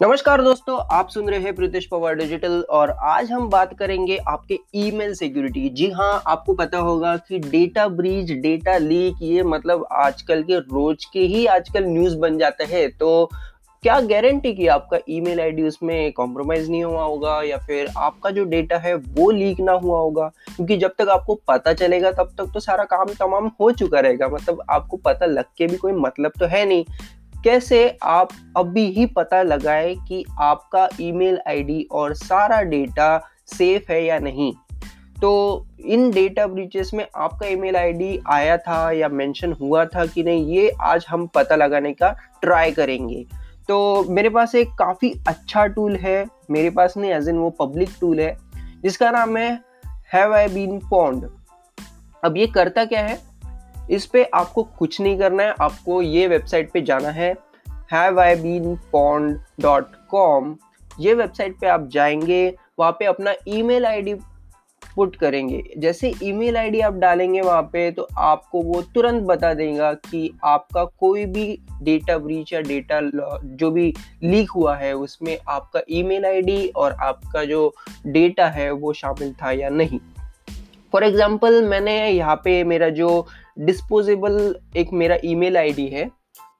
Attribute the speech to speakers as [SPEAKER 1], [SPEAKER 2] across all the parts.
[SPEAKER 1] नमस्कार दोस्तों, आप सुन रहे हैं प्रीतेश पवार डिजिटल और आज हम बात करेंगे आपके ईमेल सिक्योरिटी जी हाँ आपको पता होगा कि डेटा ब्रीच डेटा लीक ये मतलब आजकल के रोज के ही आजकल न्यूज़ बन जाते हैं। तो क्या गारंटी कि आपका ईमेल आईडी उसमें कॉम्प्रोमाइज नहीं हुआ होगा या फिर आपका जो डेटा है वो लीक ना हुआ होगा? क्योंकि जब तक आपको पता चलेगा, तब तक तो सारा काम तमाम हो चुका रहेगा। मतलब आपको पता लग के भी कोई मतलब तो है नहीं। कैसे आप अभी ही पता लगाए कि आपका ईमेल आईडी और सारा डेटा सेफ़ है या नहीं? तो इन डेटा ब्रीचेस में आपका ईमेल आईडी आया था या मेंशन हुआ था कि नहीं, ये आज हम पता लगाने का ट्राई करेंगे। तो मेरे पास एक काफ़ी अच्छा टूल है। मेरे पास नहीं एज इन वो पब्लिक टूल है, जिसका नाम है हैव आई बीन पॉन्ड अब ये करता क्या है? इस पर आपको कुछ नहीं करना है, आपको ये वेबसाइट पे जाना है have I been pwned dot com ये वेबसाइट पे आप जाएँगे, वहाँ पे अपना ईमेल आईडी पुट करेंगे। जैसे ईमेल आईडी आप डालेंगे वहाँ पे तो आपको वो तुरंत बता देगा कि आपका कोई भी डेटा ब्रीच या डेटा जो भी लीक हुआ है, उसमें आपका ईमेल आईडी और आपका जो डेटा है वो शामिल था या नहीं। फॉर एग्ज़ाम्पल मैंने यहाँ पे मेरा जो डिस्पोजेबल एक मेरा ईमेल आईडी है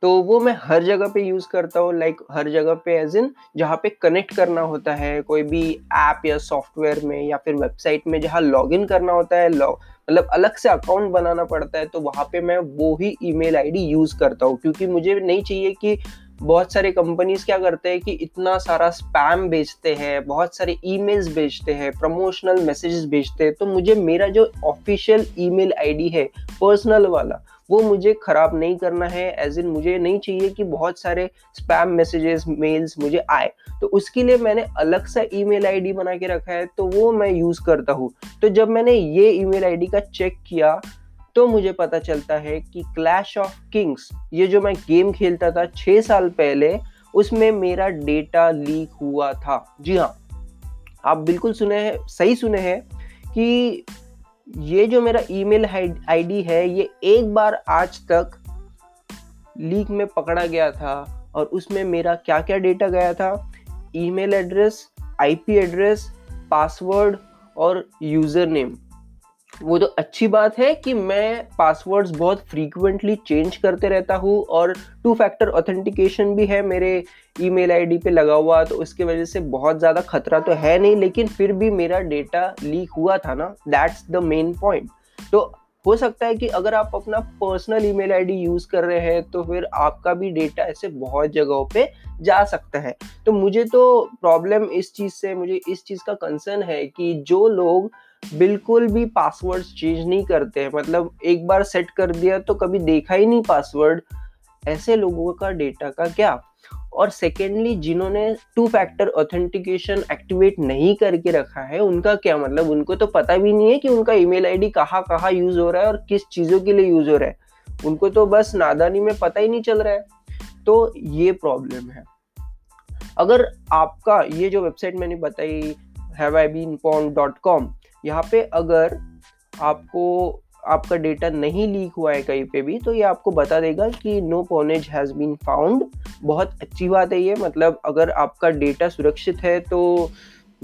[SPEAKER 1] तो वो मैं हर जगह पे यूज़ करता हूँ लाइक हर जगह पे एज इन जहाँ पे कनेक्ट करना होता है, कोई भी ऐप या सॉफ्टवेयर में या फिर वेबसाइट में जहाँ लॉगिन करना होता है मतलब अलग से अकाउंट बनाना पड़ता है तो वहाँ पे मैं वो ही ईमेल आईडी यूज़ करता हूँ, क्योंकि मुझे नहीं चाहिए कि बहुत सारे कंपनीज़ क्या करते हैं कि इतना सारा स्पैम बेचते हैं, बहुत सारे ईमेल्स भेजते हैं प्रमोशनल मैसेजेस भेजते हैं। तो मुझे मेरा जो ऑफिशियल ईमेल आईडी है पर्सनल वाला, वो मुझे ख़राब नहीं करना है। एज इन मुझे नहीं चाहिए कि बहुत सारे स्पैम मैसेजेस मेल्स मुझे आए। तो उसके लिए मैंने अलग सा ईमेल आईडी बना के रखा है तो वो मैं यूज़ करता हूँ। तो जब मैंने ये ईमेल आईडी का चेक किया तो मुझे पता चलता है कि क्लैश ऑफ़ किंग्स ये जो मैं गेम खेलता था छह साल पहले, उसमें मेरा डेटा लीक हुआ था। जी हाँ आप बिल्कुल सुने हैं, सही सुने हैं कि ये जो मेरा ईमेल आईडी है, ये एक बार आज तक लीक में पकड़ा गया था और उसमें मेरा क्या क्या डेटा गया था? Email address IP address password और यूज़र नेम वो तो अच्छी बात है कि मैं पासवर्ड्स बहुत फ्रीक्वेंटली चेंज करते रहता हूँ और टू फैक्टर ऑथेंटिकेशन भी है मेरे ईमेल आईडी पे लगा हुआ तो उसकी वजह से बहुत ज़्यादा खतरा तो है नहीं, लेकिन फिर भी मेरा डेटा लीक हुआ था ना दैट्स द मेन पॉइंट तो हो सकता है कि अगर आप अपना पर्सनल ईमेल आईडी यूज़ कर रहे हैं तो फिर आपका भी डेटा ऐसे बहुत जगहों पे जा सकता है। तो मुझे तो प्रॉब्लम इस चीज़ से, मुझे इस चीज़ का कंसर्न है कि जो लोग बिल्कुल भी पासवर्ड चेंज नहीं करते हैं। मतलब एक बार सेट कर दिया तो कभी देखा ही नहीं पासवर्ड ऐसे लोगों का डेटा का क्या? और सेकेंडली जिन्होंने टू फैक्टर ऑथेंटिकेशन एक्टिवेट नहीं करके रखा है, उनका क्या मतलब? उनको तो पता भी नहीं है कि उनका ईमेल आईडी कहाँ कहाँ यूज़ हो रहा है और किस चीज़ों के लिए यूज़ हो रहा है। उनको तो बस नादानी में पता ही नहीं चल रहा है। तो ये प्रॉब्लम है। अगर आपका, ये जो वेबसाइट मैंने बताई have I been pwn dot com यहाँ पे अगर आपको, आपका डेटा नहीं लीक हुआ है कहीं पे भी तो ये आपको बता देगा कि no pwnage has been found बहुत अच्छी बात है ये मतलब अगर आपका डेटा सुरक्षित है तो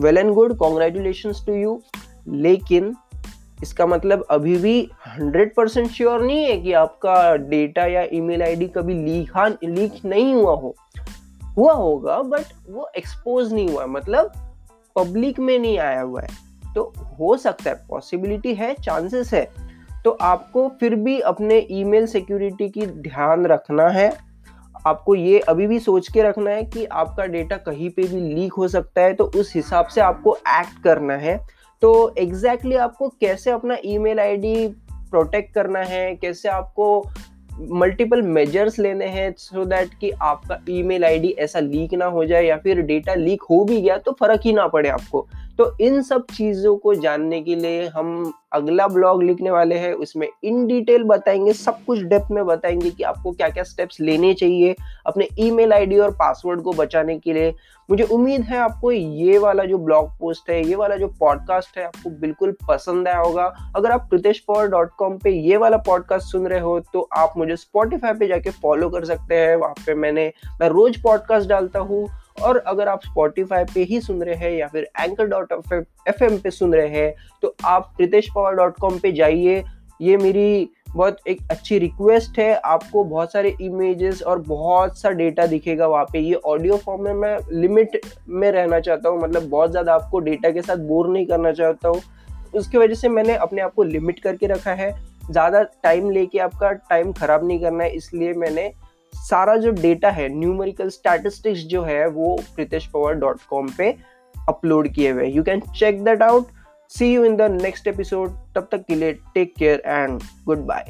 [SPEAKER 1] well and good congratulation to you लेकिन इसका मतलब अभी भी हंड्रेड परसेंट श्योर नहीं है कि आपका डेटा या ईमेल आईडी कभी लीक लीक नहीं हुआ हो। हुआ होगा बट वो एक्सपोज नहीं हुआ मतलब पब्लिक में नहीं आया हुआ है। तो हो सकता है पॉसिबिलिटी है चांसेस है। तो आपको फिर भी अपने ईमेल सिक्योरिटी की ध्यान रखना है। आपको ये अभी भी सोच के रखना है कि आपका डेटा कहीं पे भी लीक हो सकता है तो उस हिसाब से आपको एक्ट करना है। तो एग्जैक्टली exactly आपको कैसे अपना ईमेल आईडी प्रोटेक्ट करना है, कैसे आपको मल्टीपल मेजर्स लेने हैं सो दैट कि आपका ईमेल आईडी ऐसा लीक ना हो जाए या फिर डेटा लीक हो भी गया तो फ़र्क ही ना पड़े आपको। तो इन सब चीज़ों को जानने के लिए हम अगला ब्लॉग लिखने वाले हैं, उसमें इन डिटेल बताएँगे, सब कुछ डेप्थ में बताएँगे कि आपको क्या क्या स्टेप्स लेने चाहिए अपने ईमेल आईडी और पासवर्ड को बचाने के लिए। मुझे उम्मीद है आपको ये वाला जो ब्लॉग पोस्ट है, ये वाला जो पॉडकास्ट है, आपको बिल्कुल पसंद आया होगा। अगर आप प्रीतेश पॉवर डॉट कॉम पे ये वाला पॉडकास्ट सुन रहे हो तो आप मुझे स्पॉटिफाई पे जाके फॉलो कर सकते हैं। वहाँ पे मैंने, मैं रोज पॉडकास्ट डालता हूँ। और अगर आप स्पॉटिफाई पे ही सुन रहे हैं या फिर एंकर डॉट एफ़ पे सुन रहे हैं तो आप प्रितेश पवार डॉट कॉम पे जाइए। ये मेरी बहुत एक अच्छी रिक्वेस्ट है। आपको बहुत सारे इमेजेस और बहुत सा डेटा दिखेगा वहाँ पे। ये ऑडियो फॉर्म में मैं लिमिट में रहना चाहता हूँ। मतलब बहुत ज़्यादा आपको डेटा के साथ बोर नहीं करना चाहता हूँ। उसकी वजह से मैंने अपने आप को लिमिट करके रखा है। ज़्यादा टाइम लेके आपका टाइम ख़राब नहीं करना है। इसलिए मैंने सारा जो डेटा है न्यूमेरिकल स्टैटिस्टिक्स जो है, वो प्रीतेश पवार डॉट कॉम पे अपलोड किए हुए you can check that out See you in the next episode. Tab tak take care and goodbye.